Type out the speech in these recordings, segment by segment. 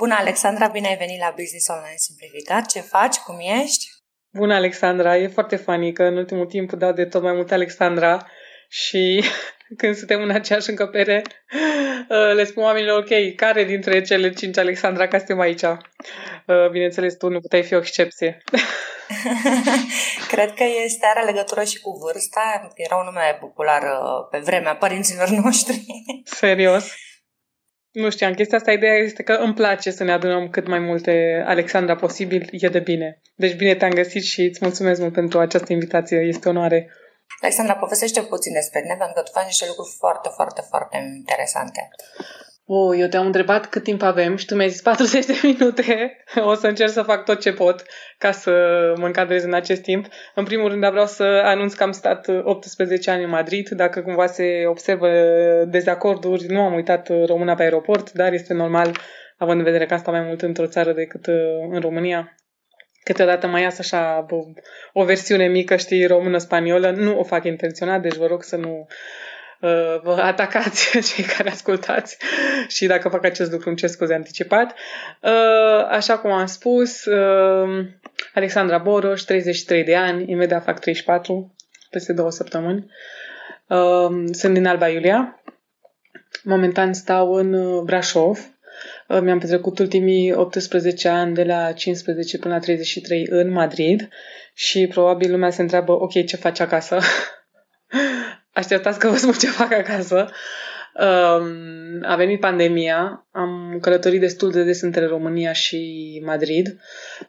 Bună, Alexandra, bine ai venit la Business Online Simplificat. Ce faci? Cum ești? Bună, Alexandra. E foarte funny că în ultimul timp dau de tot mai mult Alexandra și când suntem în aceeași încăpere uh, le spun oamenilor, ok, care dintre cele cinci Alexandra ca suntem aici? Uh, bineînțeles, tu nu puteai fi o excepție. Cred că este, are legătură și cu vârsta. Era un nume popular uh, pe vremea părinților noștri. Serios? Nu știam chestia asta. Ideea este că îmi place să ne adunăm cât mai multe Alexandra posibil. E de bine. Deci bine te-am găsit și îți mulțumesc mult pentru această invitație. Este onoare. Alexandra, povestește puțin despre tine, pentru că tu faci niște lucruri foarte, foarte, foarte interesante. Oh, eu te-am întrebat cât timp avem și tu mi-ai zis 40 de minute. O să încerc să fac tot ce pot ca să mă încadrez în acest timp. În primul rând vreau să anunț că am stat 18 ani în Madrid. Dacă cumva se observă dezacorduri, nu am uitat româna pe aeroport, dar este normal având în vedere că asta mai mult într-o țară decât uh, în România. Câteodată mai iasă așa o versiune mică, știi, română-spaniolă. Nu o fac intenționat, deci vă rog să nu uh, vă atacați cei care ascultați și dacă fac acest lucru îmi cer scuze anticipat. Uh, așa cum am spus, uh, Alexandra Boroș, 33 de ani, imediat fac 34, peste două săptămâni. Uh, sunt din Alba Iulia. Momentan stau în uh, Brașov. Uh, mi-am petrecut ultimii 18 ani de la 15 până la 33 în Madrid și probabil lumea se întreabă, ok, ce faci acasă? așteptați că vă spun ce fac acasă. Um, a venit pandemia, am călătorit destul de des între România și Madrid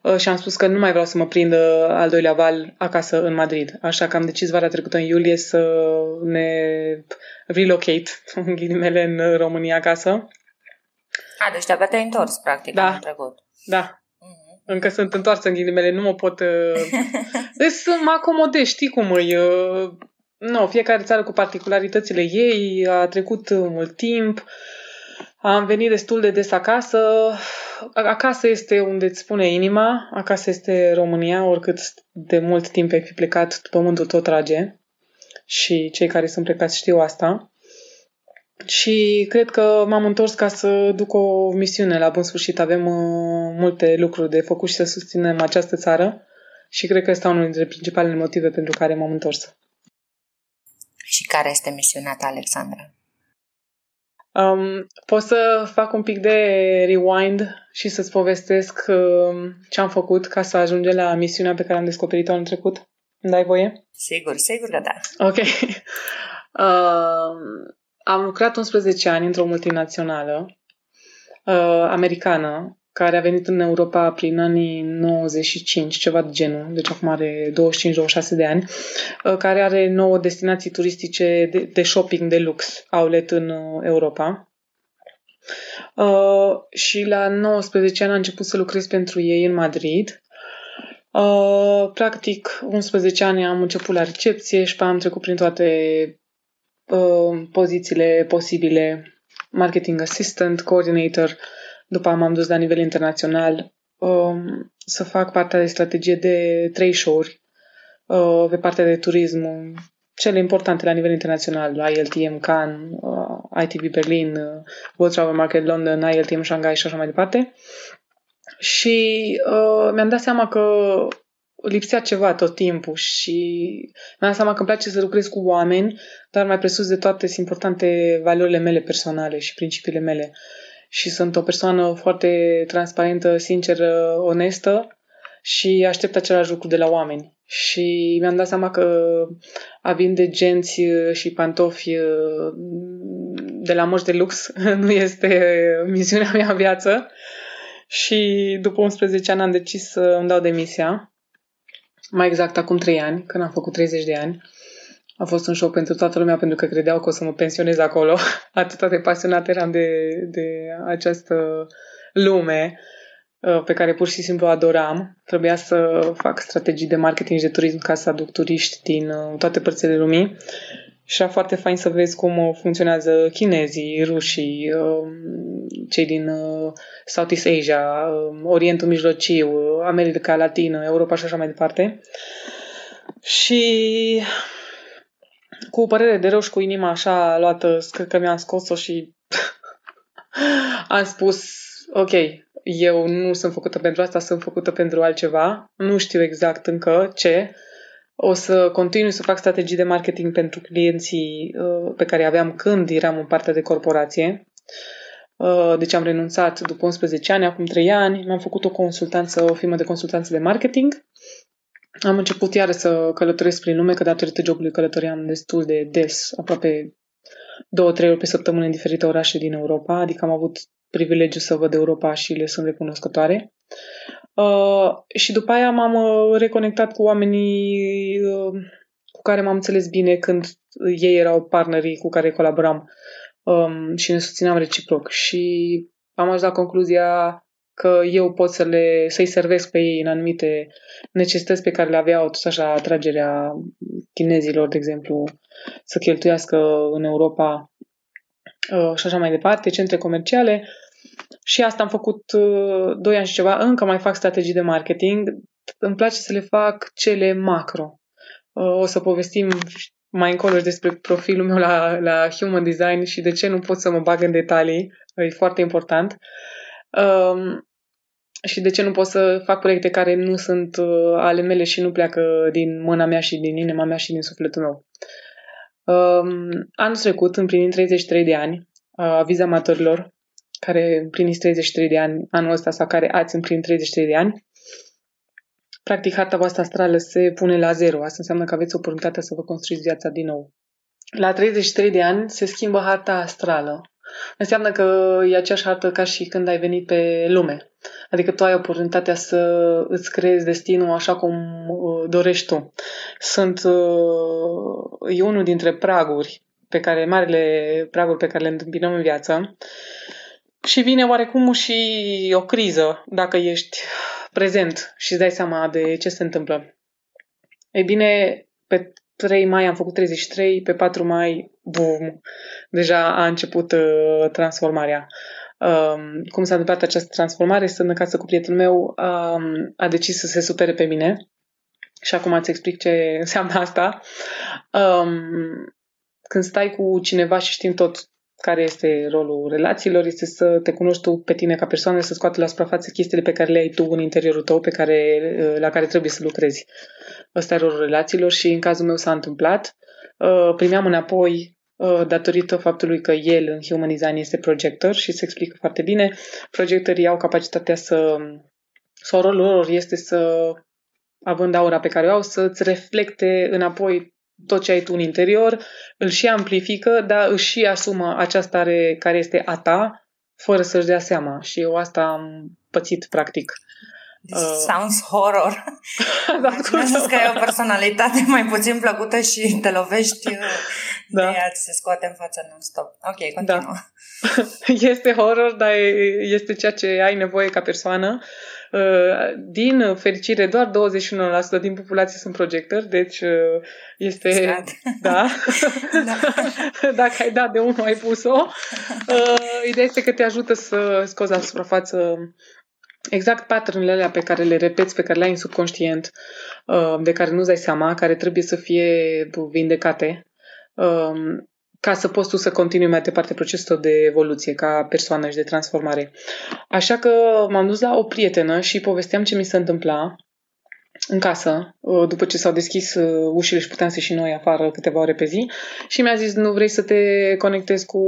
uh, și am spus că nu mai vreau să mă prind al doilea val acasă în Madrid. Așa că am decis vara trecută în iulie să ne relocate, în ghilimele, în România acasă. A, deci te-abia te-ai întors, practic, da. trecut. Da, mhm. încă sunt întoarsă în ghilimele, nu mă pot... Uh... deci să mă acomodez, știi cum e... Uh... Nu, fiecare țară cu particularitățile ei, a trecut mult timp, am venit destul de des acasă. Acasă este unde îți spune inima, acasă este România, oricât de mult timp ai fi plecat, pământul tot trage. Și cei care sunt plecați știu asta. Și cred că m-am întors ca să duc o misiune la bun sfârșit. Avem uh, multe lucruri de făcut și să susținem această țară și cred că este unul dintre principalele motive pentru care m-am întors. Și care este misiunea ta, Alexandra? Um, pot să fac un pic de rewind și să-ți povestesc um, ce am făcut ca să ajungem la misiunea pe care am descoperit-o anul trecut? Îmi dai voie? Sigur, sigur că da. Ok. Uh, am lucrat 11 ani într-o multinațională uh, americană care a venit în Europa prin anii 95, ceva de genul, deci acum are 25-26 de ani, uh, care are nouă destinații turistice de, de shopping de lux, outlet în uh, Europa. Uh, și la 19 ani am început să lucrez pentru ei în Madrid. Uh, practic, 11 ani am început la recepție și pe am trecut prin toate uh, pozițiile posibile, marketing assistant, coordinator, după m-am dus la nivel internațional um, să fac partea de strategie de trei show-uri uh, pe partea de turism, cele importante la nivel internațional, ILTM Cannes, uh, ITB Berlin, uh, World Travel Market London, ILTM Shanghai și așa mai departe. Și uh, mi-am dat seama că lipsea ceva tot timpul și mi-am dat seama că îmi place să lucrez cu oameni, dar mai presus de toate sunt importante valorile mele personale și principiile mele. Uh, și sunt o persoană foarte transparentă, sinceră, onestă și aștept același lucru de la oameni. Și mi-am dat seama că a vinde genți și pantofi de la moș de lux nu este misiunea mea în viață. Și după 11 ani am decis să îmi dau demisia. Mai exact acum 3 ani, când am făcut 30 de ani. A fost un show pentru toată lumea pentru că credeau că o să mă pensionez acolo. Atât de pasionat eram de, de această lume uh, pe care pur și simplu adoram. Trebuia să fac strategii de marketing și de turism ca să aduc turiști din uh, toate părțile lumii. Și era foarte fain să vezi cum funcționează chinezii, rușii, cei din Southeast Asia, Orientul Mijlociu, America Latină, Europa și așa mai departe. Și cu părere de rău și cu inima așa luată, că mi-am scos-o și am spus, ok, eu nu sunt făcută pentru asta, sunt făcută pentru altceva, nu știu exact încă ce, o să continui să fac strategii de marketing pentru clienții uh, pe care aveam când eram în partea de corporație. Uh, deci am renunțat după 11 ani, acum 3 ani, mi-am făcut o consultanță, o firmă de consultanță de marketing am început iară să călătoresc prin lume, că datorită jobului călătoream destul de des, aproape două, trei ori pe săptămână în diferite orașe din Europa, adică am avut privilegiu să văd Europa și le sunt recunoscătoare. Uh, și după aia m-am uh, reconectat cu oamenii uh, cu care m-am înțeles bine când ei erau partenerii cu care colaboram um, și ne susțineam reciproc. Și am ajuns la concluzia că eu pot să le, să-i servesc pe ei în anumite necesități pe care le aveau, tot așa atragerea chinezilor, de exemplu, să cheltuiască în Europa uh, și așa mai departe, centre comerciale. Și asta am făcut uh, doi ani și ceva. Încă mai fac strategii de marketing. Îmi place să le fac cele macro. Uh, o să povestim mai încolo despre profilul meu la, la Human Design și de ce nu pot să mă bag în detalii. E foarte important. Um, și de ce nu pot să fac proiecte care nu sunt uh, ale mele și nu pleacă din mâna mea și din inima mea și din sufletul meu. Um, anul trecut împlinim 33 de ani, uh, aviz amatorilor care împliniți 33 de ani anul ăsta sau care ați împlinit 33 de ani. Practic, harta voastră astrală se pune la zero. Asta înseamnă că aveți oportunitatea să vă construiți viața din nou. La 33 de ani se schimbă harta astrală. Înseamnă că e aceeași hartă ca și când ai venit pe lume. Adică tu ai oportunitatea să îți creezi destinul așa cum uh, dorești tu. Sunt uh, e unul dintre praguri pe care, marile praguri pe care le întâmpinăm în viață și vine oarecum și o criză dacă ești prezent și îți dai seama de ce se întâmplă. Ei bine, pe 3 mai am făcut 33, pe 4 mai, bum, deja a început uh, transformarea. Um, cum s-a întâmplat această transformare? Stând în casă cu prietenul meu, um, a decis să se supere pe mine și acum îți explic ce înseamnă asta. Um, când stai cu cineva și știm tot care este rolul relațiilor, este să te cunoști tu pe tine ca persoană, să scoate la suprafață chestiile pe care le ai tu în interiorul tău, pe care, uh, la care trebuie să lucrezi. Ăsta e rolul relațiilor și în cazul meu s-a întâmplat. Uh, primeam înapoi uh, datorită faptului că el în Human Design este projector și se explică foarte bine. Projectorii au capacitatea să, sau rolul lor este să, având aura pe care o au, să-ți reflecte înapoi tot ce ai tu în interior, îl și amplifică, dar își și asumă această stare care este a ta, fără să-și dea seama. Și eu asta am pățit, practic. Uh, sounds horror. da, Imaginează că ai o personalitate mai puțin plăcută și te lovești uh, da. de ea se scoate în față non-stop. Ok, continuă. Da. Este horror, dar este ceea ce ai nevoie ca persoană. Uh, din fericire, doar 21% din populație sunt projectori, deci este... Scat. Da. da. Dacă ai dat de unul, ai pus-o. Ideea este că te ajută să scoți la suprafață exact patternele alea pe care le repeți, pe care le ai în subconștient, uh, de care nu-ți dai seama, care trebuie să fie vindecate, um, ca să poți tu să continui mai departe procesul de evoluție ca persoană și de transformare. Așa că m-am dus la o prietenă și povesteam ce mi se întâmpla în casă, uh, după ce s-au deschis uh, ușile și puteam să și noi afară câteva ore pe zi și mi-a zis, nu vrei să te conectezi cu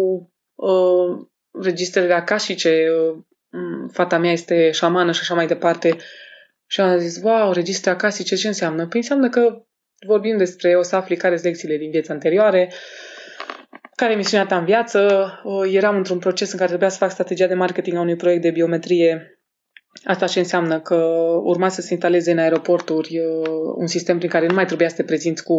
uh, registrele acasice, uh, Mm, fata mea este șamană și așa mai departe. Și am zis, wow, registre acasice, ce înseamnă? Păi înseamnă că vorbim despre, o să afli care sunt lecțiile din viața anterioare, care e misiunea ta în viață. Eram într-un proces în care trebuia să fac strategia de marketing a unui proiect de biometrie. Asta ce înseamnă că urma să se instaleze în aeroporturi un sistem prin care nu mai trebuia să te prezinți cu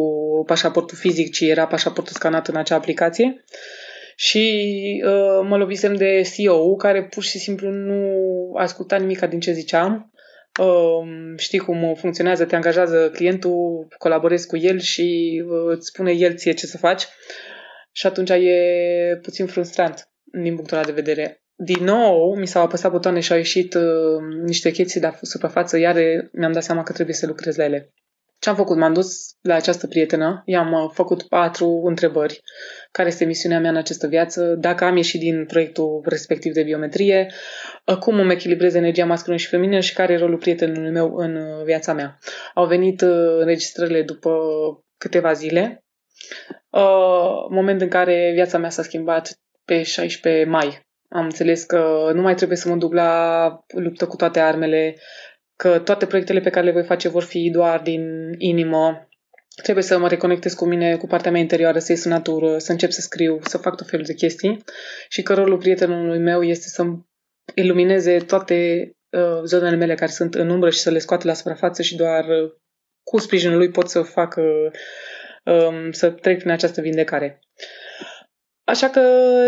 pașaportul fizic, ci era pașaportul scanat în acea aplicație. Uh, și uh, mă lovisem de CEO care pur și simplu nu ascultat nimic din ce ziceam. Uh, știi cum funcționează, te angajează clientul, colaborezi cu el și uh, îți spune el ție ce să faci. Și atunci e puțin frustrant din punctul ăla de vedere. Din nou, mi s-au apăsat butoane și au ieșit uh, niște chestii de suprafață, iar mi-am dat seama că trebuie să lucrez la ele. Ce am făcut? M-am dus la această prietenă, i-am uh, făcut patru întrebări. Care este misiunea mea în această viață? Dacă am ieșit din proiectul respectiv de biometrie? Uh, cum îmi echilibrez energia masculină și feminină? Și care e rolul prietenului meu în uh, viața mea? Au venit înregistrările după câteva zile. Moment în care viața mea s-a schimbat pe 16 mai. Am înțeles că nu mai trebuie să mă duc la luptă cu toate armele, că toate proiectele pe care le voi face vor fi doar din inimă. Trebuie să mă reconectez cu mine, cu partea mea interioară, să ies în natură, să încep să scriu, să fac tot felul de chestii și că rolul prietenului meu este să ilumineze toate uh, zonele mele care sunt în umbră și să le scoate la suprafață și doar uh, cu sprijinul lui pot să fac, uh, um, să trec prin această vindecare. Așa că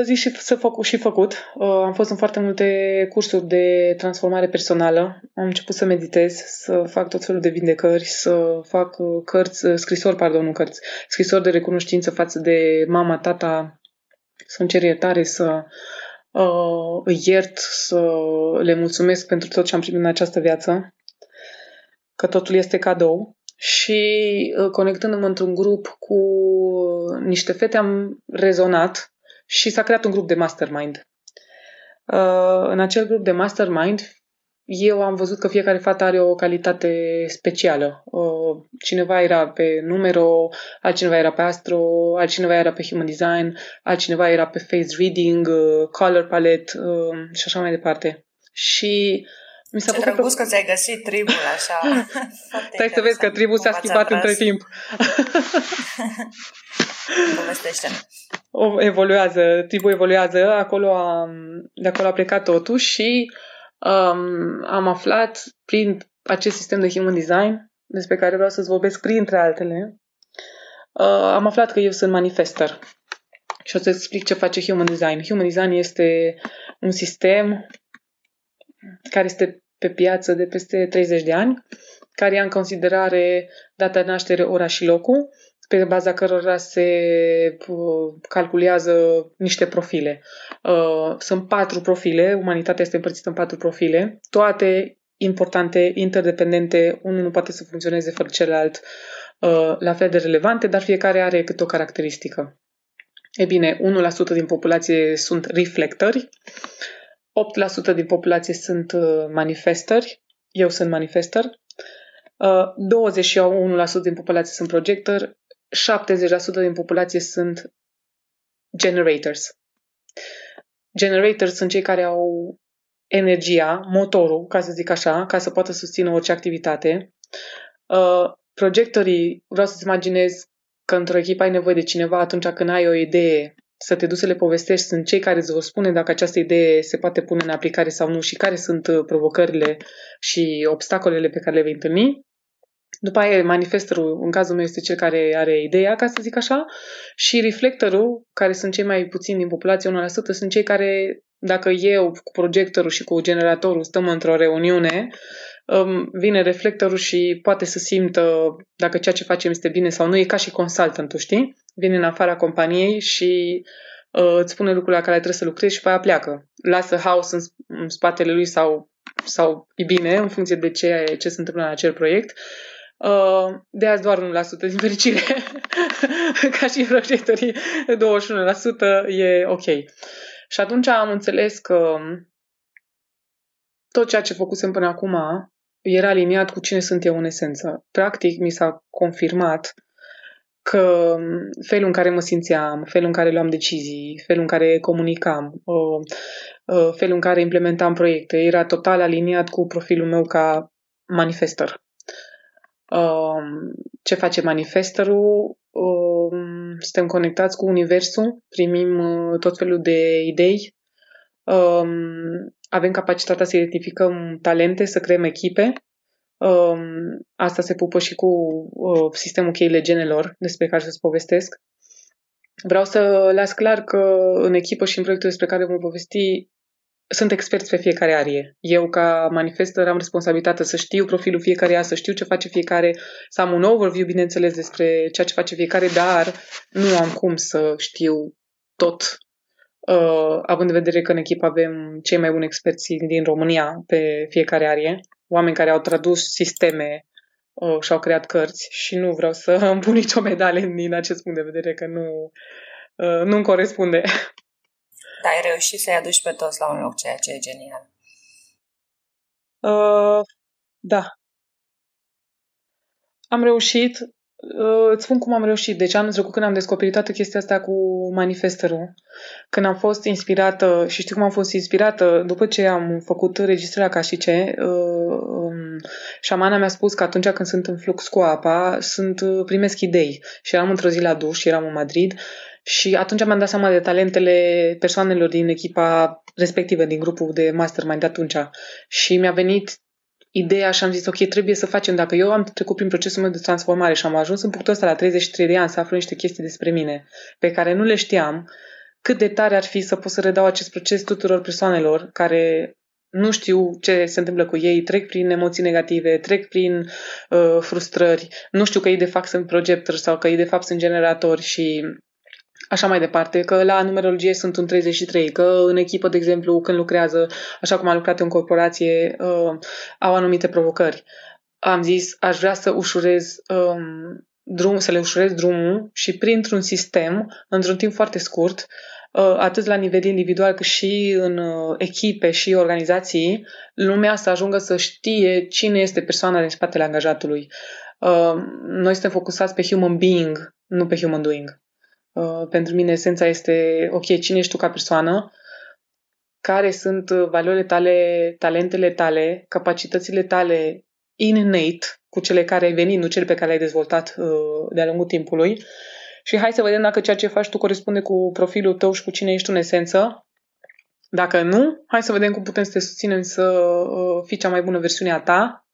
zic și să fac și făcut. Uh, am fost în foarte multe cursuri de transformare personală. Am început să meditez, să fac tot felul de vindecări, să fac uh, cărți, uh, scrisori, pardon, nu cărți, scrisori de recunoștință față de mama, tata, să-mi cer iertare, să uh, îi iert, să le mulțumesc pentru tot ce am primit în această viață, că totul este cadou și uh, conectându-mă într-un grup cu niște fete am rezonat și s-a creat un grup de mastermind. Uh, în acel grup de mastermind eu am văzut că fiecare fată are o calitate specială. Uh, cineva era pe numero, altcineva era pe astro, altcineva era pe human design, altcineva era pe face reading, color palette și așa mai departe. Și mi s-a Ce drăguț că ți-ai găsit tribul așa. Stai să vezi că tribul s-a schimbat între timp. povestește o, Evoluează, tribul evoluează, acolo am, de acolo a plecat totul și um, am aflat prin acest sistem de human design, despre care vreau să-ți vorbesc printre altele, uh, am aflat că eu sunt manifester. Și o să explic ce face Human Design. Human Design este un sistem care este pe piață de peste 30 de ani, care ia în considerare data de naștere, ora și locul, pe baza cărora se uh, calculează niște profile. Uh, sunt patru profile, umanitatea este împărțită în patru profile, toate importante, interdependente, unul nu poate să funcționeze fără celălalt, uh, la fel de relevante, dar fiecare are câte o caracteristică. E bine, 1% din populație sunt reflectori, 8% din populație sunt uh, manifestări, eu sunt manifester, 21% uh, din populație sunt projector, 70% din populație sunt generators. Generators sunt cei care au energia, motorul, ca să zic așa, ca să poată susține orice activitate. Uh, projectorii, vreau să-ți imaginez că într-o echipă ai nevoie de cineva atunci când ai o idee să te duci să le povestești sunt cei care îți vor spune dacă această idee se poate pune în aplicare sau nu și care sunt uh, provocările și obstacolele pe care le vei întâlni. După aia, manifestorul, în cazul meu, este cel care are ideea, ca să zic așa, și reflectorul, care sunt cei mai puțini din populație, 1%, sunt cei care, dacă eu cu projectorul și cu generatorul stăm într-o reuniune, um, vine reflectorul și poate să simtă dacă ceea ce facem este bine sau nu, e ca și consultant, tu știi? vine în afara companiei și uh, îți spune lucrurile la care trebuie să lucrezi și pe aia pleacă. Lasă haos în, în spatele lui sau, sau e bine, în funcție de ce, ce se întâmplă în acel proiect. Uh, de azi doar 1% din fericire, ca și projectorii 21% e ok. Și atunci am înțeles că tot ceea ce făcusem până acum era aliniat cu cine sunt eu în esență. Practic, mi s-a confirmat că felul în care mă simțeam, felul în care luam decizii, felul în care comunicam, felul în care implementam proiecte, era total aliniat cu profilul meu ca manifester. Ce face manifesterul? Suntem conectați cu Universul, primim uh, tot felul de idei, avem capacitatea să identificăm talente, să creăm echipe Um, asta se pupă și cu uh, sistemul cheile genelor despre care să-ți povestesc. Vreau să las clar că în echipă și în proiectul despre care vom povesti sunt experți pe fiecare arie. Eu, ca manifestor, am responsabilitatea să știu profilul fiecare să știu ce face fiecare, să am un overview, bineînțeles, despre ceea ce face fiecare, dar nu am cum să știu tot, uh, având în vedere că în echipă avem cei mai buni experți din România pe fiecare arie, oameni care au tradus sisteme uh, și au creat cărți și nu vreau să îmi pun nicio medalie din acest punct de vedere, că nu, uh, nu-mi corespunde. Dar ai reușit să-i aduci pe toți la un loc, ceea ce e genial. Uh, da. Am reușit. Uh, îți spun cum am reușit. Deci anul trecut când am descoperit toată chestia asta cu manifesterul, când am fost inspirată și știu cum am fost inspirată după ce am făcut registrarea ca și ce, uh, um, șamana mi-a spus că atunci când sunt în flux cu apa, sunt uh, primesc idei. Și eram într-o zi la duș, eram în Madrid și atunci mi-am dat seama de talentele persoanelor din echipa respectivă, din grupul de mastermind de atunci. Și mi-a venit ideea și am zis, ok, trebuie să facem, dacă eu am trecut prin procesul meu de transformare și am ajuns în punctul ăsta la 33 de ani să aflu niște chestii despre mine pe care nu le știam, cât de tare ar fi să pot să redau acest proces tuturor persoanelor care nu știu ce se întâmplă cu ei, trec prin emoții negative, trec prin uh, frustrări, nu știu că ei de fapt sunt projectori sau că ei de fapt sunt generatori și așa mai departe, că la numerologie sunt un 33, că în echipă, de exemplu, când lucrează, așa cum a lucrat în corporație, uh, au anumite provocări. Am zis, aș vrea să ușurez um, drum, să le ușurez drumul și printr-un sistem, într-un timp foarte scurt, uh, atât la nivel individual cât și în uh, echipe și organizații, lumea să ajungă să știe cine este persoana din spatele angajatului. Uh, noi suntem focusați pe human being, nu pe human doing. Uh, pentru mine esența este, ok, cine ești tu ca persoană, care sunt uh, valorile tale, talentele tale, capacitățile tale innate, cu cele care ai venit, nu cele pe care le-ai dezvoltat uh, de-a lungul timpului. Și hai să vedem dacă ceea ce faci tu corespunde cu profilul tău și cu cine ești tu în esență. Dacă nu, hai să vedem cum putem să te susținem să uh, fii cea mai bună versiune a ta,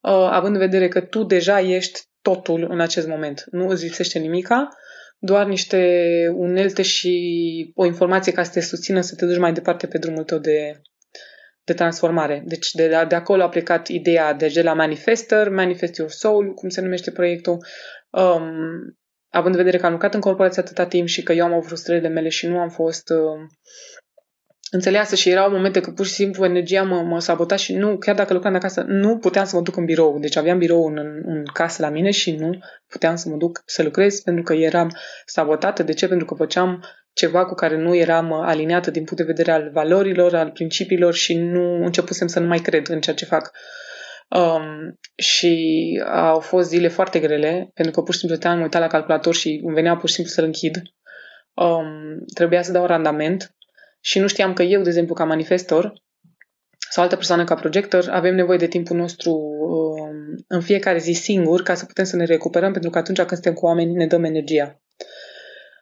uh, având în vedere că tu deja ești totul în acest moment. Nu îți lipsește nimica doar niște unelte și o informație ca să te susțină să te duci mai departe pe drumul tău de, de transformare. Deci de, de acolo a plecat ideea de, de la Manifester, Manifest Your Soul, cum se numește proiectul, um, având în vedere că am lucrat în corporație atâta timp și că eu am avut frustrările mele și nu am fost uh, înțeleasă și erau momente că pur și simplu energia mă, mă sabota și nu, chiar dacă lucram de acasă, nu puteam să mă duc în birou. Deci aveam birou în, în, în casă la mine și nu puteam să mă duc să lucrez pentru că eram sabotată. De ce? Pentru că făceam ceva cu care nu eram aliniată din punct de vedere al valorilor, al principiilor și nu începusem să nu mai cred în ceea ce fac. Um, și au fost zile foarte grele, pentru că pur și simplu te-am uitat la calculator și îmi venea pur și simplu să-l închid. Um, trebuia să dau randament și nu știam că eu, de exemplu, ca manifestor sau altă persoană ca projector, avem nevoie de timpul nostru um, în fiecare zi singur ca să putem să ne recuperăm, pentru că atunci când suntem cu oameni ne dăm energia.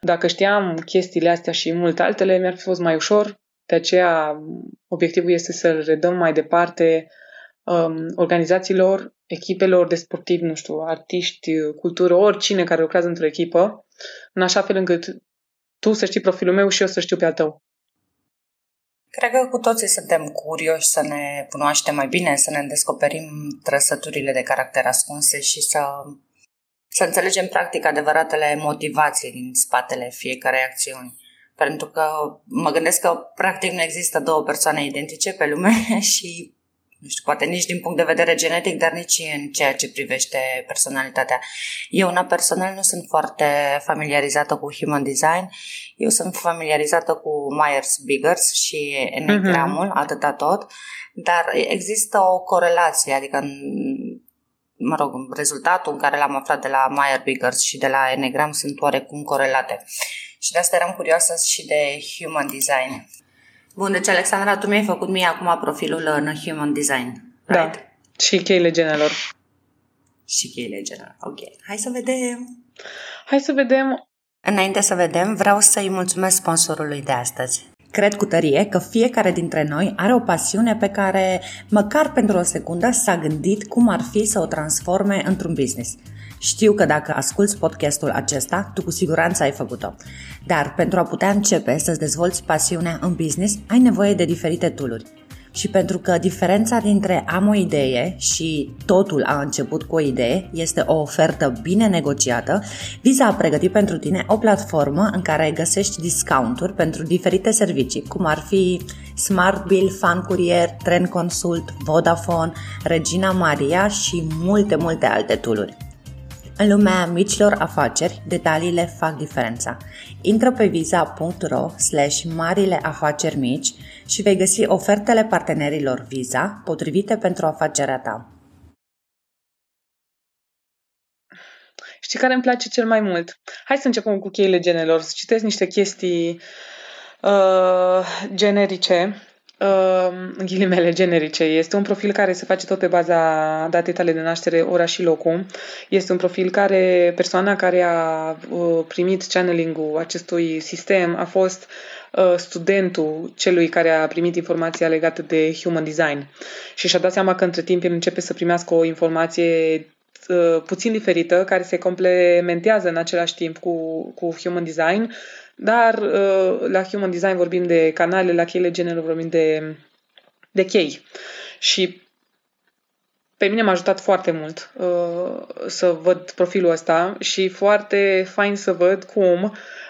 Dacă știam chestiile astea și multe altele, mi-ar fi fost mai ușor. De aceea, obiectivul este să redăm mai departe um, organizațiilor, echipelor de sportivi, nu știu, artiști, cultură, oricine care lucrează într-o echipă, în așa fel încât tu să știi profilul meu și eu să știu pe al tău. Cred că cu toții suntem curioși să ne cunoaștem mai bine, să ne descoperim trăsăturile de caracter ascunse și să, să înțelegem practic adevăratele motivații din spatele fiecarei acțiuni. Pentru că mă gândesc că practic nu există două persoane identice pe lume și nu știu, poate nici din punct de vedere genetic, dar nici în ceea ce privește personalitatea. Eu, una personal, nu sunt foarte familiarizată cu human design. Eu sunt familiarizată cu Myers-Briggs și Enneagramul, uh-huh. atâta tot, dar există o corelație, adică mă rog, rezultatul în care l-am aflat de la Myers-Briggs și de la Enneagram sunt oarecum corelate. Și de asta eram curioasă și de human design. Bun, deci Alexandra, tu mi-ai făcut mie acum profilul în Human Design, Da, și cheile genelor. Și cheile genelor, ok. Hai să vedem. Hai să vedem. Înainte să vedem, vreau să-i mulțumesc sponsorului de astăzi. Cred cu tărie că fiecare dintre noi are o pasiune pe care, măcar pentru o secundă, s-a gândit cum ar fi să o transforme într-un business – Știu că dacă asculți podcastul acesta, tu cu siguranță ai făcut-o. Dar pentru a putea începe să-ți dezvolți pasiunea în business, ai nevoie de diferite tooluri. Și pentru că diferența dintre am o idee și totul a început cu o idee este o ofertă bine negociată, Visa a pregătit pentru tine o platformă în care găsești discounturi pentru diferite servicii, cum ar fi Smart Bill, Fan Courier, Trend Consult, Vodafone, Regina Maria și multe, multe alte tooluri. În lumea micilor afaceri, detaliile fac diferența. Intră pe visa.ro slash marile afaceri mici și vei găsi ofertele partenerilor Visa potrivite pentru afacerea ta. Știi care îmi place cel mai mult? Hai să începem cu cheile genelor, să citesc niște chestii uh, generice în ghilimele generice. Este un profil care se face tot pe baza datei tale de naștere, ora și locul. Este un profil care persoana care a uh, primit channeling-ul acestui sistem a fost uh, studentul celui care a primit informația legată de human design și și-a dat seama că între timp el începe să primească o informație uh, puțin diferită, care se complementează în același timp cu, cu human design, dar uh, la Human Design vorbim de canale, la cheile genelor vorbim de, de chei. Și pe mine m-a ajutat foarte mult uh, să văd profilul ăsta și foarte fain să văd cum,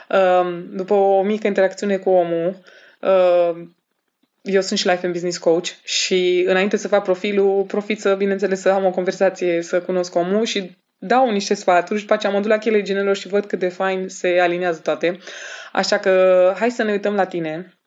uh, după o mică interacțiune cu omul, uh, eu sunt și Life and Business Coach și înainte să fac profilul, profit să, bineînțeles, să am o conversație, să cunosc omul și dau niște sfaturi și după aceea mă duc la cheile genelor și văd cât de fain se aliniază toate. Așa că hai să ne uităm la tine.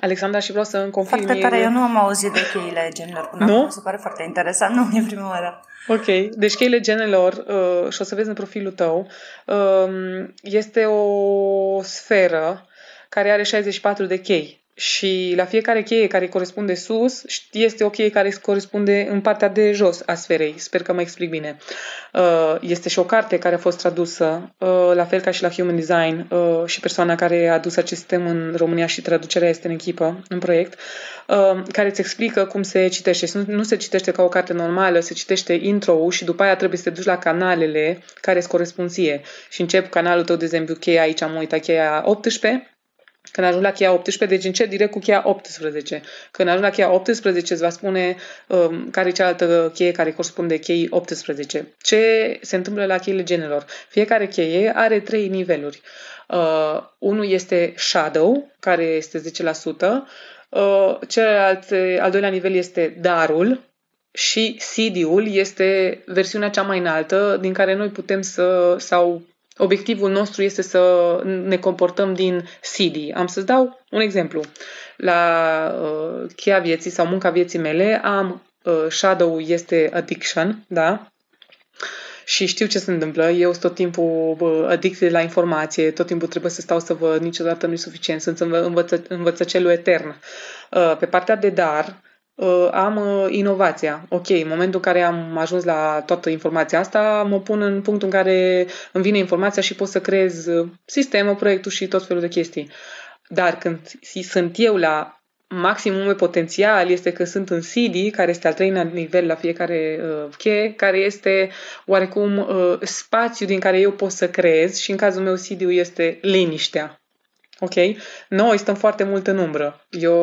Alexandra, și vreau să îmi confirmi... Foarte tare, eu nu am auzit de cheile genelor până nu? acum, se pare foarte interesant, nu e prima oară. Ok, deci cheile genelor, uh, și o să vezi în profilul tău, uh, este o sferă care are 64 de chei și la fiecare cheie care corespunde sus, este o cheie care corespunde în partea de jos a sferei. Sper că mă explic bine. Uh, este și o carte care a fost tradusă, uh, la fel ca și la Human Design, uh, și persoana care a adus acest sistem în România și traducerea este în echipă, în proiect, care îți explică cum se citește. Nu se citește ca o carte normală, se citește intro și după aia trebuie să te duci la canalele care îți corespund ție. Și încep canalul tău, de exemplu, cheia aici, am uitat cheia 18, când ajung la cheia 18, deci încep direct cu cheia 18. Când ajung la cheia 18, îți va spune um, care e cealaltă cheie care corespunde cheii 18. Ce se întâmplă la cheile genelor? Fiecare cheie are trei niveluri. Uh, unul este shadow, care este 10%. Uh, celălalt, al doilea nivel este darul, și CD-ul este versiunea cea mai înaltă din care noi putem să, sau Obiectivul nostru este să ne comportăm din CD. Am să-ți dau un exemplu. La uh, cheia vieții sau munca vieții mele am uh, shadow este addiction, da? și știu ce se întâmplă. Eu sunt tot timpul adicție la informație, tot timpul trebuie să stau să văd, niciodată nu e suficient, sunt învăță, învățăcelul etern. Uh, pe partea de dar, uh, am uh, inovația. Ok, în momentul în care am ajuns la toată informația asta, mă pun în punctul în care îmi vine informația și pot să creez uh, sistemul, proiectul și tot felul de chestii. Dar când sunt eu la maximum potențial este că sunt în CD, care este al treilea nivel la fiecare uh, cheie, care este oarecum uh, spațiu din care eu pot să creez și în cazul meu CD-ul este liniștea. Ok? Noi stăm foarte mult în umbră. Eu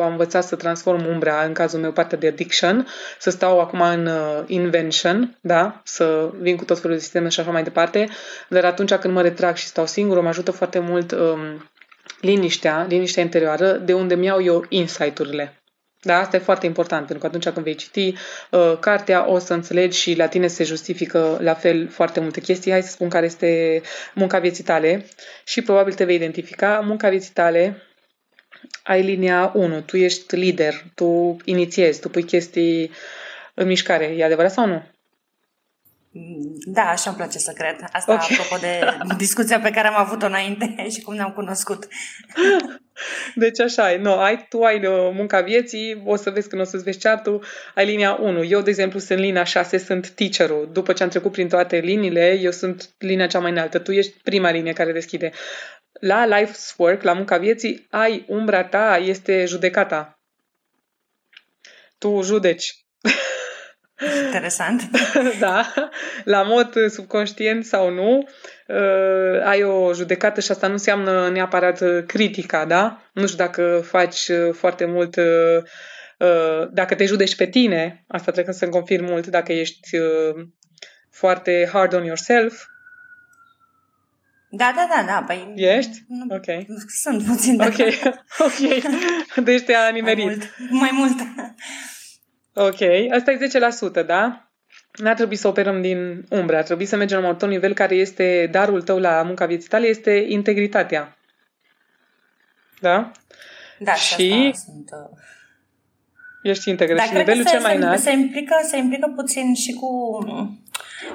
am învățat să transform umbra, în cazul meu, partea de addiction, să stau acum în uh, invention, da? Să vin cu tot felul de sisteme și așa mai departe, dar atunci când mă retrag și stau singur, mă ajută foarte mult um, liniștea, liniștea interioară, de unde mi iau eu insight-urile. Da, asta e foarte important, pentru că atunci când vei citi uh, cartea, o să înțelegi și la tine se justifică la fel foarte multe chestii. Hai să spun care este munca vieții tale și probabil te vei identifica. Munca vieții tale, ai linia 1, tu ești lider, tu inițiezi, tu pui chestii în mișcare. E adevărat sau nu? Da, așa îmi place să cred. Asta okay. apropo de discuția pe care am avut-o înainte și cum ne-am cunoscut. Deci așa e. No, ai, tu ai uh, munca vieții, o să vezi când o să-ți vezi chartul, ai linia 1. Eu, de exemplu, sunt linia 6, sunt teacherul. După ce am trecut prin toate liniile, eu sunt linia cea mai înaltă. Tu ești prima linie care deschide. La life's work, la munca vieții, ai umbra ta, este judecata. Tu judeci Interesant. da, la mod subconștient sau nu, uh, ai o judecată și asta nu înseamnă neapărat critica, da? Nu știu dacă faci foarte mult, uh, uh, dacă te judeci pe tine, asta trebuie să-mi confirm mult, dacă ești uh, foarte hard on yourself, da, da, da, da. Păi, Ești? Ok. Sunt puțin. Ok, ok. Deci te-a nimerit. Mai mult. Mai mult. Ok, asta e 10%, da? N-ar trebui să operăm din umbră, ar trebui să mergem la un nivel care este darul tău la munca vieții tale, este integritatea. Da? Da, și asta sunt... Uh... Ești integrat da, și nivelul cel mai înalt. Se implică, se implică puțin și cu,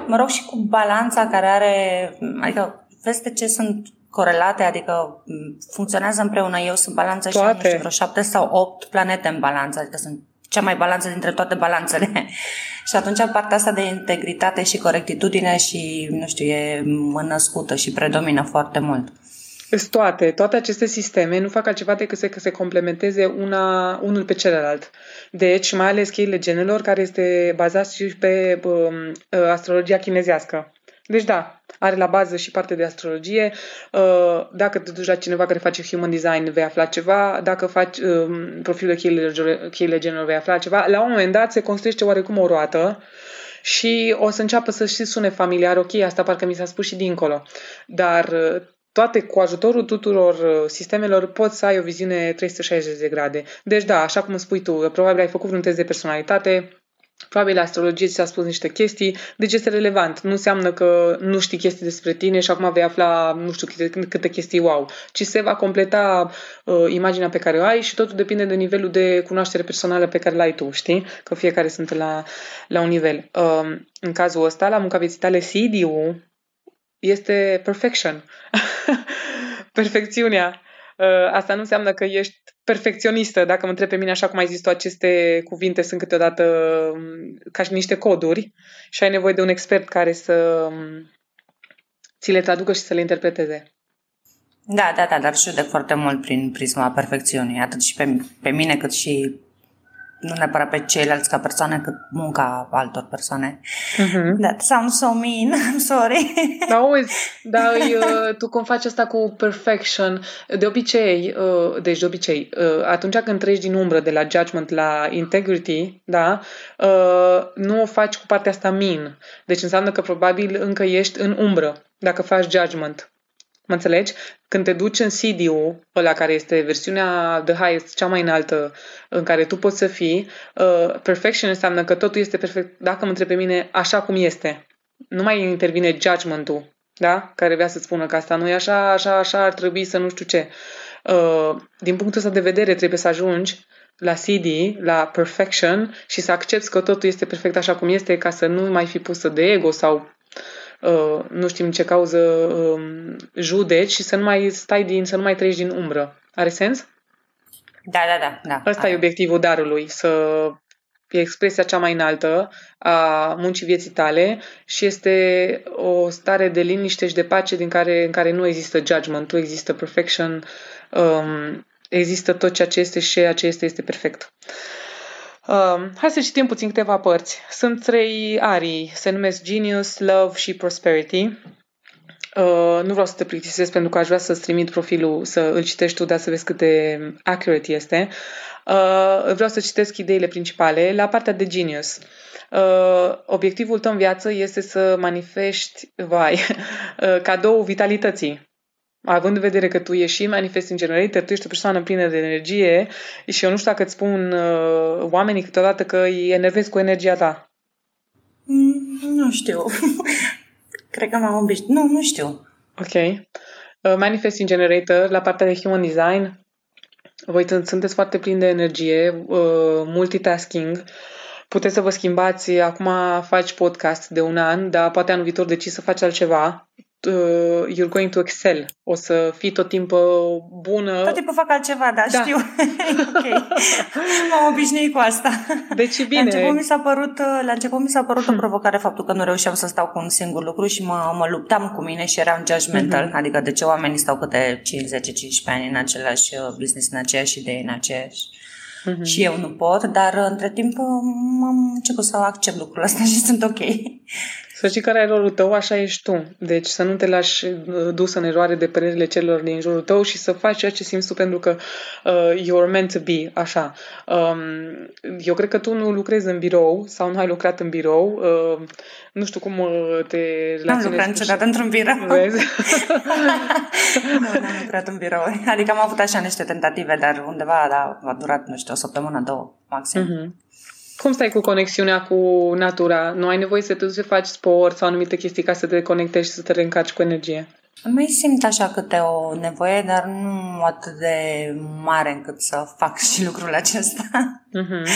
mă rog, și cu balanța care are, adică vezi ce sunt corelate, adică funcționează împreună. Eu sunt balanță și am vreo șapte sau opt planete în balanță, adică sunt cea mai balanță dintre toate balanțele. și atunci partea asta de integritate și corectitudine și, nu știu, e născută și predomină foarte mult. Sunt toate. Toate aceste sisteme nu fac altceva decât să se complementeze una, unul pe celălalt. Deci, mai ales cheile genelor, care este bazat și pe um, astrologia chinezească. Deci da, are la bază și parte de astrologie. Uh, dacă te duci la cineva care face human design, vei afla ceva. Dacă faci um, profilul cheile genelor, vei afla ceva. La un moment dat se construiește oarecum o roată și o să înceapă să și sune familiar. Ok, asta parcă mi s-a spus și dincolo. Dar uh, toate cu ajutorul tuturor uh, sistemelor poți să ai o viziune 360 de grade. Deci da, așa cum spui tu, probabil ai făcut un test de personalitate, Probabil astrologie ți-a spus niște chestii, deci este relevant. Nu înseamnă că nu știi chestii despre tine și acum vei afla nu știu câte, câte chestii wow, ci se va completa uh, imaginea pe care o ai și totul depinde de nivelul de cunoaștere personală pe care l-ai tu, știi? Că fiecare sunt la, la un nivel. Uh, în cazul ăsta, la munca vieții tale, CD-ul este perfection. Perfecțiunea. Uh, asta nu înseamnă că ești perfecționistă, dacă mă întreb pe mine, așa cum ai zis tu, aceste cuvinte sunt câteodată um, ca și niște coduri și ai nevoie de un expert care să um, ți le traducă și să le interpreteze. Da, da, da, dar judec foarte mult prin prisma perfecțiunii, atât și pe, pe mine cât și nu neapărat pe ceilalți ca persoane, cât munca altor persoane. Mm-hmm. That sounds so mean, I'm sorry. Da, auzi, dar uh, tu cum faci asta cu perfection? De obicei, uh, deci de obicei, uh, atunci când treci din umbră de la judgment la integrity, da, uh, nu o faci cu partea asta mean. Deci înseamnă că probabil încă ești în umbră dacă faci judgment. Mă înțelegi? Când te duci în CD-ul, ăla care este versiunea the highest, cea mai înaltă, în care tu poți să fii, uh, perfection înseamnă că totul este perfect, dacă mă întreb pe mine, așa cum este. Nu mai intervine judgment-ul, da? Care vrea să spună că asta nu e așa, așa, așa, ar trebui să nu știu ce. Uh, din punctul ăsta de vedere trebuie să ajungi la CD, la perfection și să accepti că totul este perfect așa cum este ca să nu mai fi pusă de ego sau Uh, nu știm ce cauză uh, judeci și să nu mai stai din, să nu mai treci din umbră. Are sens? Da, da, da. da. Asta are. e obiectivul darului, să e expresia cea mai înaltă a muncii vieții tale și este o stare de liniște și de pace din care, în care nu există judgment, nu există perfection, um, există tot ceea ce este și ceea ce este este perfect. Um, hai să citim puțin câteva părți. Sunt trei arii, se numesc Genius, Love și Prosperity. Uh, nu vreau să te plictisesc pentru că aș vrea să-ți trimit profilul, să îl citești tu, dar să vezi cât de accurate este. Uh, vreau să citesc ideile principale. La partea de Genius. Uh, obiectivul tău în viață este să manifesti, vai, uh, cadou vitalității având în vedere că tu ești și manifesting generator, tu ești o persoană plină de energie și eu nu știu dacă îți spun uh, oamenii câteodată că îi enervezi cu energia ta. Mm, nu știu. Cred că m-am obișnuit. Nu, nu știu. Ok. Uh, manifesting generator, la partea de human design, voi sunteți foarte plini de energie, uh, multitasking, puteți să vă schimbați, acum faci podcast de un an, dar poate anul viitor decizi să faci altceva uh, you're going to excel. O să fii tot timpul bună. Tot timpul fac altceva, da, da. știu. ok. M-am obișnuit cu asta. Deci bine. La început mi s-a părut, uh, la început mi s-a părut hmm. o provocare faptul că nu reușeam să stau cu un singur lucru și mă, mă luptam cu mine și eram judgmental, mm-hmm. adică de ce oamenii stau câte 5, 10, 15 ani în același uh, business, în aceeași idee, în aceeași uh-huh. și eu nu pot, dar între timp am început să accept lucrul ăsta și sunt ok. Să știi care e rolul tău, așa ești tu. Deci să nu te lași uh, dus în eroare de părerile celor din jurul tău și să faci ceea ce simți tu pentru că uh, you're meant to be, așa. Um, eu cred că tu nu lucrezi în birou sau nu ai lucrat în birou. Uh, nu știu cum uh, te relaționezi. Nu am lucrat niciodată într-un birou. Vezi? nu, nu am lucrat în birou. Adică am avut așa niște tentative, dar undeva da, a durat, nu știu, o săptămână, două, maxim. Uh-huh. Cum stai cu conexiunea cu natura? Nu ai nevoie să te duci să faci sport sau anumite chestii ca să te conectezi și să te reîncarci cu energie? Mai simt așa câte o nevoie, dar nu atât de mare încât să fac și lucrul acesta. Mm-hmm.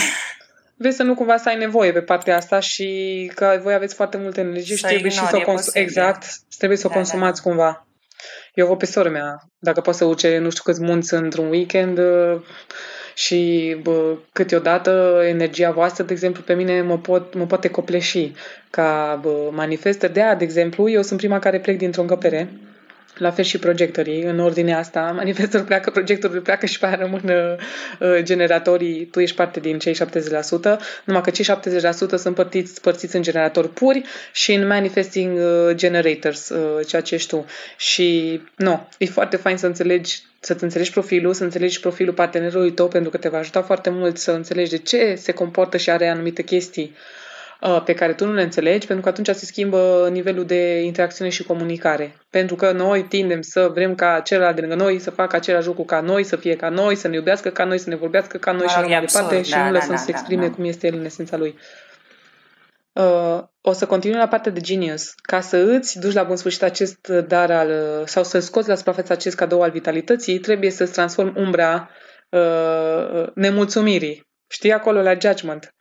Vezi să nu cumva să ai nevoie pe partea asta și că voi aveți foarte multă energie și trebuie și să o cons- exact, trebuie să o da, consumați da. cumva. Eu văd pe sora mea, dacă poate să urce nu știu câți munți într-un weekend, și bă, câteodată energia voastră, de exemplu, pe mine mă, pot, mă poate copleși ca bă, manifestă. De aia, de exemplu, eu sunt prima care plec dintr-o încăpere la fel și projectorii, în ordinea asta. Manifestorul pleacă, projectorul pleacă și pe aia rămân uh, generatorii. Tu ești parte din cei 70%, numai că cei 70% sunt părțiți, părțiți în generatori puri și în manifesting uh, generators, uh, ceea ce ești tu. Și, nu, e foarte fain să înțelegi să-ți înțelegi profilul, să înțelegi profilul partenerului tău, pentru că te va ajuta foarte mult să înțelegi de ce se comportă și are anumite chestii uh, pe care tu nu le înțelegi, pentru că atunci se schimbă nivelul de interacțiune și comunicare. Pentru că noi tindem să vrem ca celălalt de lângă noi să facă același lucru ca noi, să fie ca noi, să ne iubească ca noi, să ne vorbească ca noi și așa mai departe și da, nu lăsăm da, să se da, exprime da. cum este el în esența lui. Uh, o să continui la partea de genius. Ca să îți duci la bun sfârșit acest dar al, sau să scoți la suprafață acest cadou al vitalității, trebuie să-ți transformi umbra uh, nemulțumirii. Știi acolo la judgment.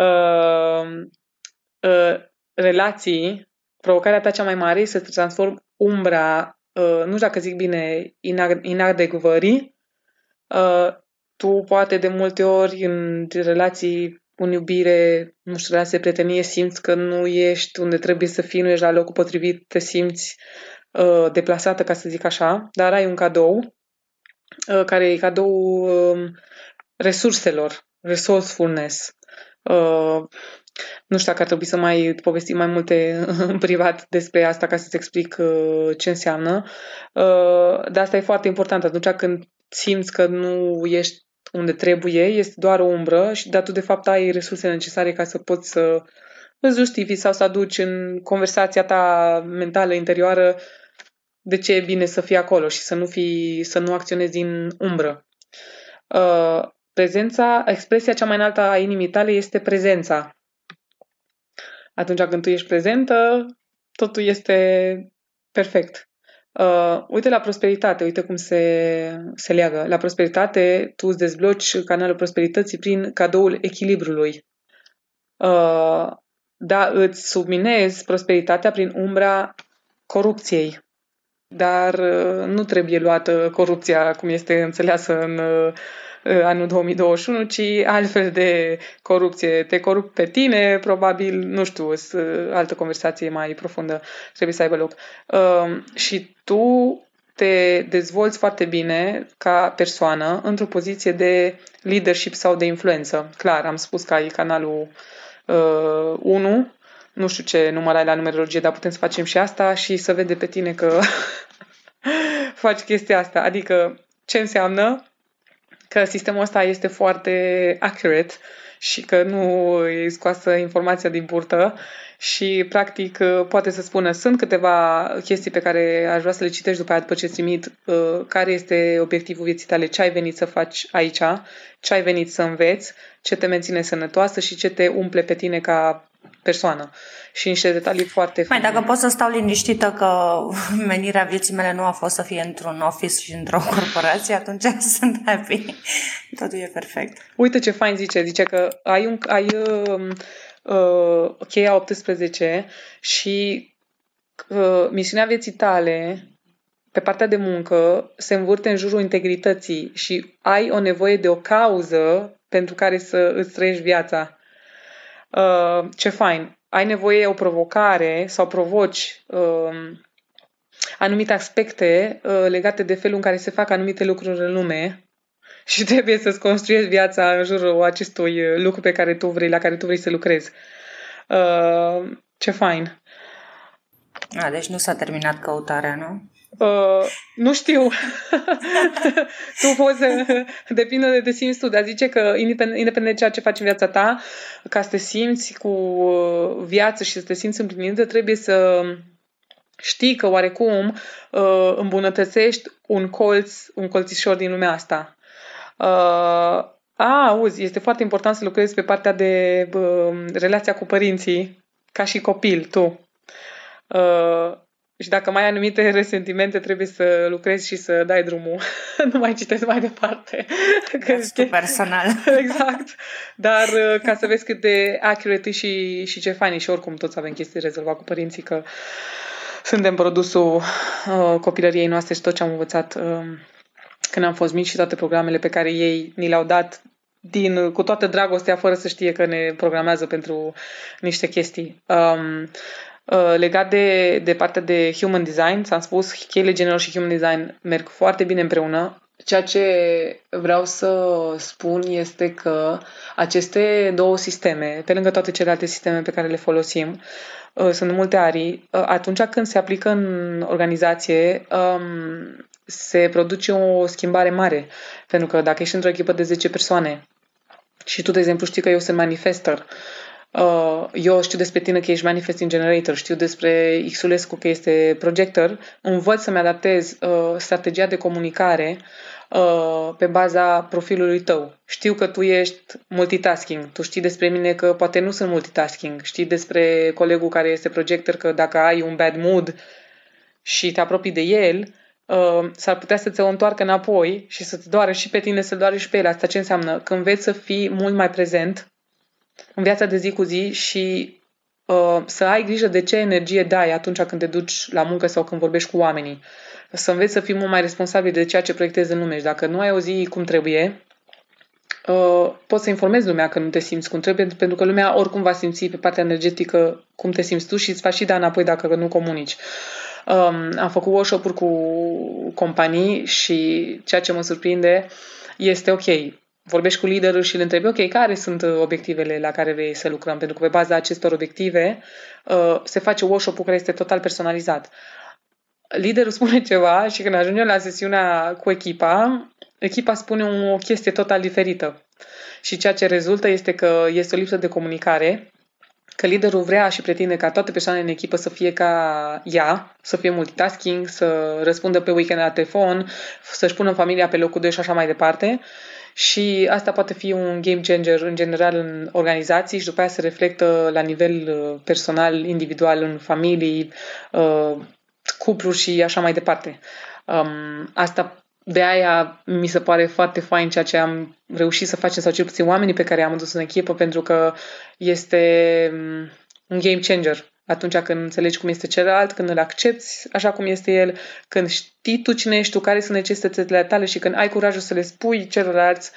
Uh, uh, relații, provocarea ta cea mai mare este să transform umbra, uh, nu știu dacă zic bine, inadecvării. Uh, tu poate de multe ori în relații în iubire, nu știu, relație, prietenie, simți că nu ești unde trebuie să fii, nu ești la locul potrivit, te simți uh, deplasată, ca să zic așa, dar ai un cadou uh, care e cadou uh, resurselor, resourcefulness. Uh, nu știu dacă ar trebui să mai povestim mai multe în privat despre asta ca să-ți explic uh, ce înseamnă. Uh, dar asta e foarte important atunci când simți că nu ești unde trebuie, este doar o umbră, și dar tu de fapt ai resursele necesare ca să poți să îți justifii sau să aduci în conversația ta mentală interioară de ce e bine să fii acolo și să nu, fii, să nu acționezi din umbră. Uh, prezența, expresia cea mai înaltă a inimii tale este prezența. Atunci când tu ești prezentă, totul este perfect. Uh, uite la prosperitate, uite cum se, se leagă. La prosperitate, tu îți dezbloci canalul prosperității prin cadoul echilibrului. Uh, da, îți subminezi prosperitatea prin umbra corupției. Dar uh, nu trebuie luată corupția cum este înțeleasă în uh, Uh, anul 2021, ci altfel de corupție. Te corup pe tine, probabil, nu știu, uh, altă conversație mai profundă trebuie să aibă loc. Uh, și tu te dezvolți foarte bine ca persoană într-o poziție de leadership sau de influență. Clar, am spus că ai canalul uh, 1, nu știu ce număr ai la numerologie, dar putem să facem și asta și să vede pe tine că faci chestia asta. Adică, ce înseamnă? Că sistemul ăsta este foarte accurate și că nu e scoasă informația din burtă și practic poate să spună sunt câteva chestii pe care aș vrea să le citești după aia după ce trimit uh, care este obiectivul vieții tale, ce ai venit să faci aici, ce ai venit să înveți, ce te menține sănătoasă și ce te umple pe tine ca persoană și niște detalii foarte Mai, dacă pot să stau liniștită că menirea vieții mele nu a fost să fie într-un office și într-o corporație, atunci sunt happy. Totul e perfect. Uite ce fain zice. Zice că ai, un, ai uh, uh, cheia 18 și uh, misiunea vieții tale pe partea de muncă se învârte în jurul integrității și ai o nevoie de o cauză pentru care să îți trăiești viața. Uh, ce fain! Ai nevoie o provocare sau provoci uh, anumite aspecte uh, legate de felul în care se fac anumite lucruri în lume și trebuie să-ți construiești viața în jurul acestui lucru pe care tu vrei, la care tu vrei să lucrezi. Uh, ce fain! A, deci nu s-a terminat căutarea, nu? Uh, nu știu. tu poți să... Depinde de te simți tu, dar zice că independent, de ceea ce faci în viața ta, ca să te simți cu uh, viață și să te simți împlinită, trebuie să știi că oarecum uh, îmbunătățești un colț, un colțișor din lumea asta. Uh, a, auzi, este foarte important să lucrezi pe partea de uh, relația cu părinții, ca și copil, tu. Uh, și dacă mai ai anumite resentimente, trebuie să lucrezi și să dai drumul. nu mai citesc mai departe. Că personal. exact. Dar uh, ca să vezi cât de accurate și, și ce fain și oricum toți avem chestii rezolvat cu părinții, că suntem produsul uh, copilăriei noastre și tot ce am învățat uh, când am fost mici și toate programele pe care ei ni le-au dat din, cu toată dragostea, fără să știe că ne programează pentru niște chestii. Um, Uh, legat de, de partea de human design, s-am spus, cheile general și human design merg foarte bine împreună. Ceea ce vreau să spun este că aceste două sisteme, pe lângă toate celelalte sisteme pe care le folosim, uh, sunt multe arii, uh, atunci când se aplică în organizație, um, se produce o schimbare mare. Pentru că dacă ești într-o echipă de 10 persoane și tu, de exemplu, știi că eu sunt manifester, Uh, eu știu despre tine că ești manifesting generator, știu despre Xulescu că este projector, învăț să-mi adaptez uh, strategia de comunicare uh, pe baza profilului tău. Știu că tu ești multitasking, tu știi despre mine că poate nu sunt multitasking, știi despre colegul care este projector că dacă ai un bad mood și te apropii de el, uh, s-ar putea să ți o întoarcă înapoi și să-ți doară și pe tine, să doară și pe el. Asta ce înseamnă? Când înveți să fii mult mai prezent în viața de zi cu zi și uh, să ai grijă de ce energie dai atunci când te duci la muncă sau când vorbești cu oamenii. Să înveți să fii mult mai responsabil de ceea ce proiectezi în lume și dacă nu ai o zi cum trebuie, uh, poți să informezi lumea că nu te simți cum trebuie, pentru că lumea oricum va simți pe partea energetică cum te simți tu și îți va și da înapoi dacă nu comunici. Um, am făcut workshop-uri cu companii și ceea ce mă surprinde este ok, vorbești cu liderul și îl întrebi, ok, care sunt uh, obiectivele la care vrei să lucrăm? Pentru că pe baza acestor obiective uh, se face workshop-ul care este total personalizat. Liderul spune ceva și când ajunge la sesiunea cu echipa, echipa spune o chestie total diferită. Și ceea ce rezultă este că este o lipsă de comunicare, că liderul vrea și pretinde ca toate persoanele în echipă să fie ca ea, să fie multitasking, să răspundă pe weekend la telefon, să-și pună familia pe locul 2 și așa mai departe și asta poate fi un game changer în general în organizații și după aia se reflectă la nivel uh, personal, individual, în familii, uh, cupluri și așa mai departe. Um, asta de aia mi se pare foarte fain ceea ce am reușit să facem, sau cel puțin oamenii pe care am adus în echipă, pentru că este um, un game changer atunci când înțelegi cum este celălalt, când îl accepti așa cum este el, când știi tu cine ești tu, care sunt necesitățile tale și când ai curajul să le spui celorlalți,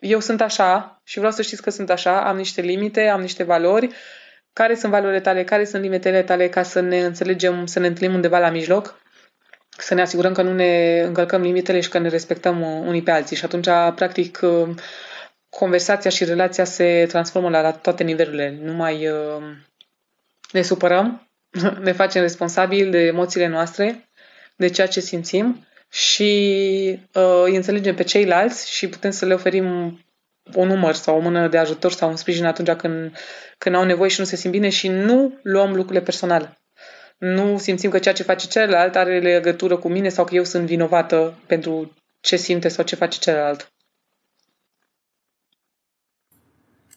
eu sunt așa și vreau să știți că sunt așa, am niște limite, am niște valori, care sunt valorile tale, care sunt limitele tale ca să ne înțelegem, să ne întâlnim undeva la mijloc, să ne asigurăm că nu ne încălcăm limitele și că ne respectăm unii pe alții. Și atunci, practic, conversația și relația se transformă la, la toate nivelurile. Nu mai ne supărăm, ne facem responsabili de emoțiile noastre, de ceea ce simțim și uh, îi înțelegem pe ceilalți și putem să le oferim un număr sau o mână de ajutor sau un sprijin atunci când, când au nevoie și nu se simt bine și nu luăm lucrurile personale. Nu simțim că ceea ce face celălalt are legătură cu mine sau că eu sunt vinovată pentru ce simte sau ce face celălalt.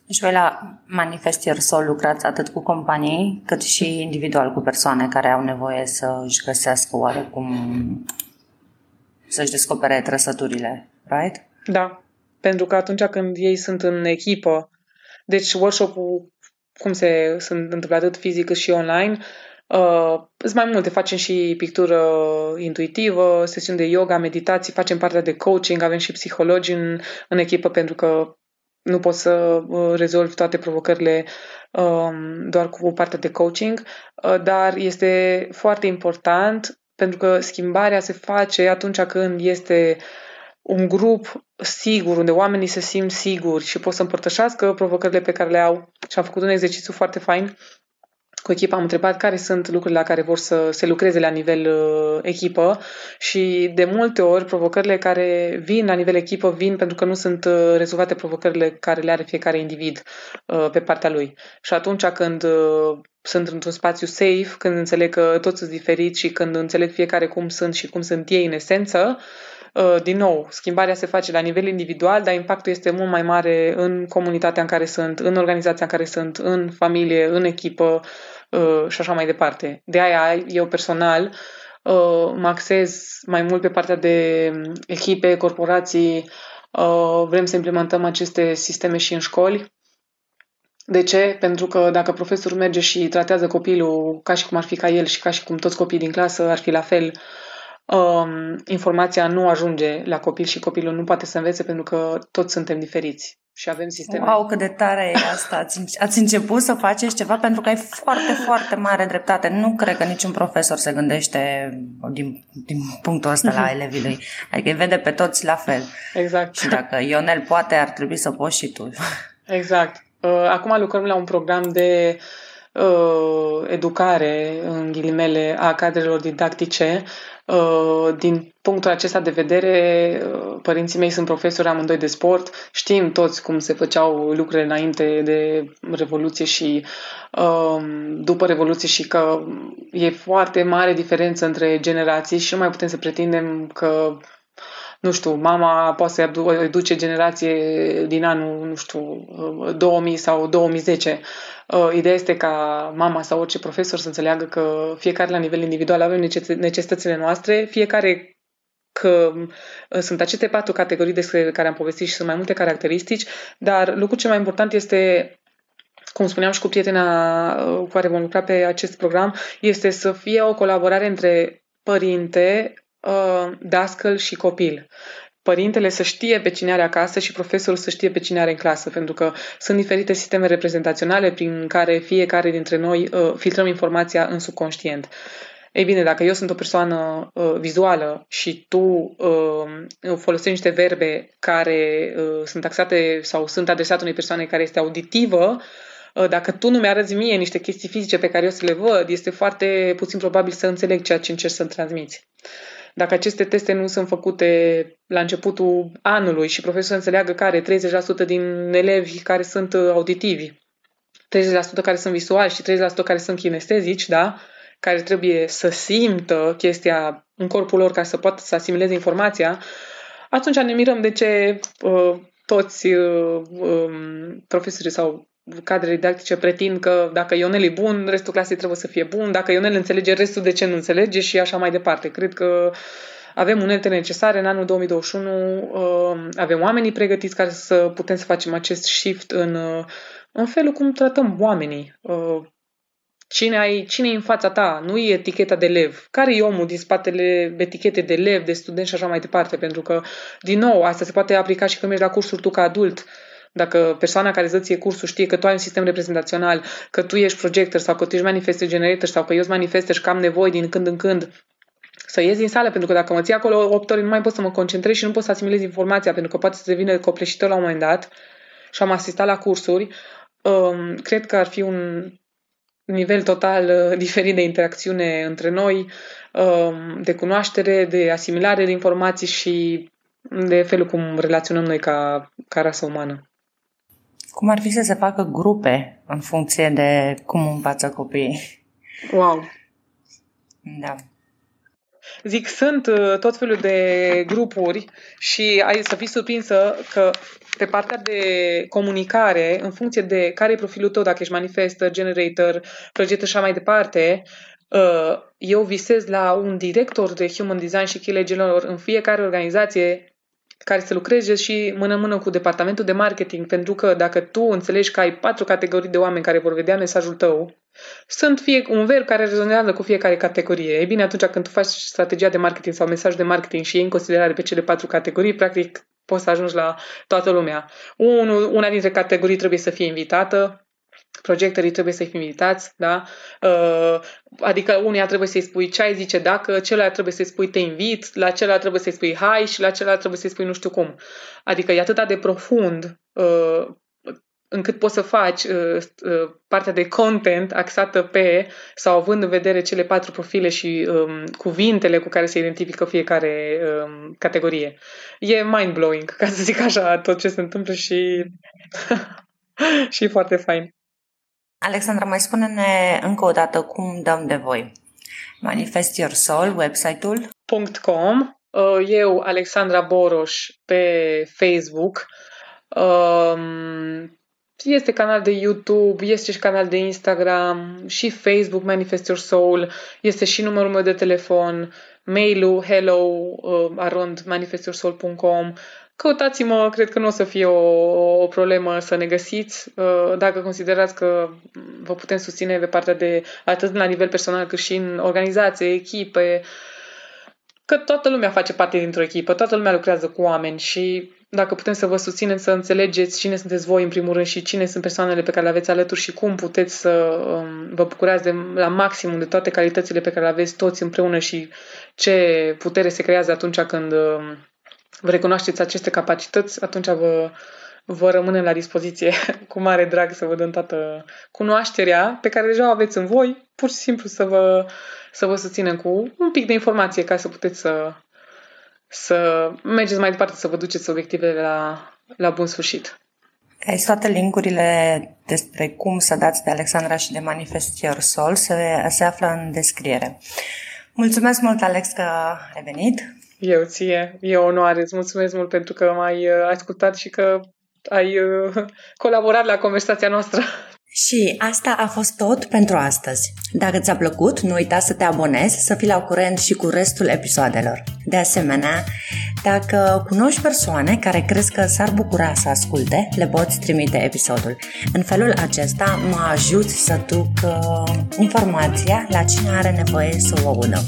Deci voi la Manifest Your Soul lucrați atât cu companii cât și individual cu persoane care au nevoie să își găsească oarecum să-și descopere trăsăturile, right? Da, pentru că atunci când ei sunt în echipă, deci workshop-ul cum se sunt întâmplă atât fizic cât și online, Uh, sunt mai multe, facem și pictură intuitivă, sesiuni de yoga, meditații, facem partea de coaching, avem și psihologi în, în echipă pentru că nu poți să uh, rezolvi toate provocările um, doar cu partea de coaching, uh, dar este foarte important pentru că schimbarea se face atunci când este un grup sigur, unde oamenii se simt siguri și pot să împărtășească provocările pe care le au. Și am făcut un exercițiu foarte fain cu echipa am întrebat care sunt lucrurile la care vor să se lucreze la nivel uh, echipă și de multe ori provocările care vin la nivel echipă vin pentru că nu sunt uh, rezolvate provocările care le are fiecare individ uh, pe partea lui. Și atunci când uh, sunt într-un spațiu safe, când înțeleg că toți sunt diferiți și când înțeleg fiecare cum sunt și cum sunt ei în esență, uh, din nou, schimbarea se face la nivel individual, dar impactul este mult mai mare în comunitatea în care sunt, în organizația în care sunt, în familie, în echipă, Uh, și așa mai departe. De aia eu personal uh, mă axez mai mult pe partea de echipe, corporații, uh, vrem să implementăm aceste sisteme și în școli. De ce? Pentru că dacă profesorul merge și tratează copilul ca și cum ar fi ca el și ca și cum toți copiii din clasă ar fi la fel, um, informația nu ajunge la copil și copilul nu poate să învețe pentru că toți suntem diferiți și avem sisteme. Wow, cât de tare e asta! Ați, ați început să faceți ceva pentru că ai foarte, foarte mare dreptate. Nu cred că niciun profesor se gândește din, din punctul ăsta la elevii lui. Adică îi vede pe toți la fel. Exact. Și dacă Ionel poate, ar trebui să poți și tu. Exact. Uh, acum lucrăm la un program de uh, educare, în ghilimele, a cadrelor didactice. Uh, din punctul acesta de vedere, uh, părinții mei sunt profesori amândoi de sport, știm toți cum se făceau lucrurile înainte de Revoluție și um, după Revoluție și că e foarte mare diferență între generații și nu mai putem să pretindem că nu știu, mama poate să duce generație din anul, nu știu, 2000 sau 2010. Uh, ideea este ca mama sau orice profesor să înțeleagă că fiecare la nivel individual avem necesitățile noastre, fiecare că uh, sunt aceste patru categorii despre care am povestit și sunt mai multe caracteristici, dar lucrul cel mai important este cum spuneam și cu prietena uh, cu care vom lucra pe acest program, este să fie o colaborare între părinte, dascăl și copil părintele să știe pe cine are acasă și profesorul să știe pe cine are în clasă, pentru că sunt diferite sisteme reprezentaționale prin care fiecare dintre noi uh, filtrăm informația în subconștient. Ei bine, dacă eu sunt o persoană uh, vizuală și tu uh, folosești niște verbe care uh, sunt taxate sau sunt adresate unei persoane care este auditivă, uh, dacă tu nu mi-arăți mie niște chestii fizice pe care eu să le văd, este foarte puțin probabil să înțeleg ceea ce încerci să-mi transmiți. Dacă aceste teste nu sunt făcute la începutul anului și profesorul înțeleagă care 30% din elevi care sunt uh, auditivi, 30% care sunt visuali și 30% care sunt kinestezici, da? care trebuie să simtă chestia în corpul lor ca să poată să asimileze informația, atunci ne mirăm de ce uh, toți uh, um, profesorii sau cadre didactice pretind că dacă Ionel e bun, restul clasei trebuie să fie bun, dacă Ionel înțelege, restul de ce nu înțelege și așa mai departe. Cred că avem unelte necesare în anul 2021, uh, avem oamenii pregătiți ca să putem să facem acest shift în, uh, în felul cum tratăm oamenii. Uh, cine, ai, cine e în fața ta? Nu e eticheta de lev. Care e omul din spatele etichete de lev, de student și așa mai departe? Pentru că, din nou, asta se poate aplica și când mergi la cursuri tu ca adult. Uh, dacă persoana care îți ție cursul știe că tu ai un sistem reprezentațional, că tu ești projector sau că tu ești manifestor generator sau că eu sunt manifestor și că am nevoie din când în când să ies din sală, pentru că dacă mă ții acolo 8 ore nu mai pot să mă concentrez și nu pot să asimilez informația, pentru că poate să devină copleșitor la un moment dat și am asistat la cursuri, um, cred că ar fi un nivel total uh, diferit de interacțiune între noi, um, de cunoaștere, de asimilare de informații și de felul cum relaționăm noi ca, ca rasă umană. Cum ar fi să se facă grupe în funcție de cum învață copiii? Wow! Da. Zic, sunt uh, tot felul de grupuri și ai să fii surprinsă că pe partea de comunicare, în funcție de care e profilul tău, dacă ești manifestor, generator, proiector și așa mai departe, uh, eu visez la un director de human design și key în fiecare organizație care să lucreze și mână-mână cu departamentul de marketing, pentru că dacă tu înțelegi că ai patru categorii de oameni care vor vedea mesajul tău, sunt fie un verb care rezonează cu fiecare categorie. E bine, atunci când tu faci strategia de marketing sau mesaj de marketing și iei în considerare pe cele patru categorii, practic poți să ajungi la toată lumea. Unu, una dintre categorii trebuie să fie invitată, projectorii trebuie să fie invitați, da? Uh, adică unia trebuie să-i spui ce ai zice dacă, celălalt trebuie să-i spui te invit, la celălalt trebuie să-i spui hai și la celălalt trebuie să-i spui nu știu cum. Adică e atât de profund uh, încât poți să faci uh, uh, partea de content axată pe sau având în vedere cele patru profile și um, cuvintele cu care se identifică fiecare um, categorie. E mind-blowing, ca să zic așa, tot ce se întâmplă și, și foarte fain. Alexandra, mai spune-ne încă o dată cum dăm de voi. Manifest Your Soul, website-ul? .com. Uh, eu, Alexandra Boroș, pe Facebook. Um, este canal de YouTube, este și canal de Instagram, și Facebook, Manifest Your Soul, este și numărul meu de telefon, mail-ul hello uh, arond manifestyoursoul.com Căutați-mă, cred că nu o să fie o, o problemă să ne găsiți. Uh, dacă considerați că vă putem susține pe partea de atât la nivel personal cât și în organizație, echipe, că toată lumea face parte dintr-o echipă, toată lumea lucrează cu oameni și dacă putem să vă susținem să înțelegeți cine sunteți voi în primul rând și cine sunt persoanele pe care le aveți alături și cum puteți să um, vă bucurați de, la maximum de toate calitățile pe care le aveți toți împreună și ce putere se creează atunci când um, vă recunoașteți aceste capacități, atunci vă, vă rămâne la dispoziție cu mare drag să vă dăm toată cunoașterea pe care deja o aveți în voi, pur și simplu să vă, să vă susținem cu un pic de informație ca să puteți să, să mergeți mai departe, să vă duceți obiectivele la, la bun sfârșit. Ai toate linkurile despre cum să dați de Alexandra și de Manifest Your Soul se, se află în descriere. Mulțumesc mult, Alex, că ai venit. Eu ție, e o onoare. Îți mulțumesc mult pentru că m-ai uh, ascultat și că ai uh, colaborat la conversația noastră. Și asta a fost tot pentru astăzi. Dacă ți-a plăcut, nu uita să te abonezi, să fii la curent și cu restul episoadelor. De asemenea, dacă cunoști persoane care crezi că s-ar bucura să asculte, le poți trimite episodul. În felul acesta mă ajuți să duc uh, informația la cine are nevoie să o audă.